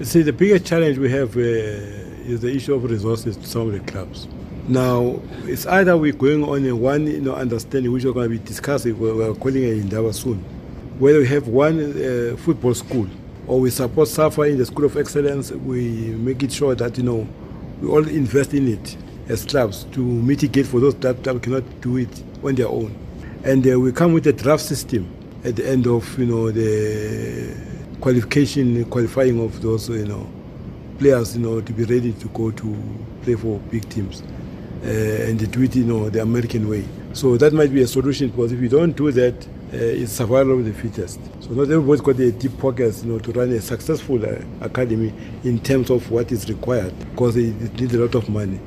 See, the biggest challenge we have uh, is the issue of resources to some of the clubs. Now, it's either we're going on a one you know, understanding, which we're going to be discussing, we're, calling it Indaba soon, whether we have one uh, football school or we support SAFA in the School of Excellence, we make it sure that, you know, we all invest in it as clubs to mitigate for those that, that cannot do it on their own. And uh, we come with a draft system at the end of, you know, the qualification, qualifying of those, you know, players, you know, to be ready to go to play for big teams. Uh, and do it, you know, the American way. So that might be a solution because if you don't do that, uh, it's survival of the fittest. So not everybody's got a deep pockets, you know, to run a successful uh, academy in terms of what is required because it needs a lot of money.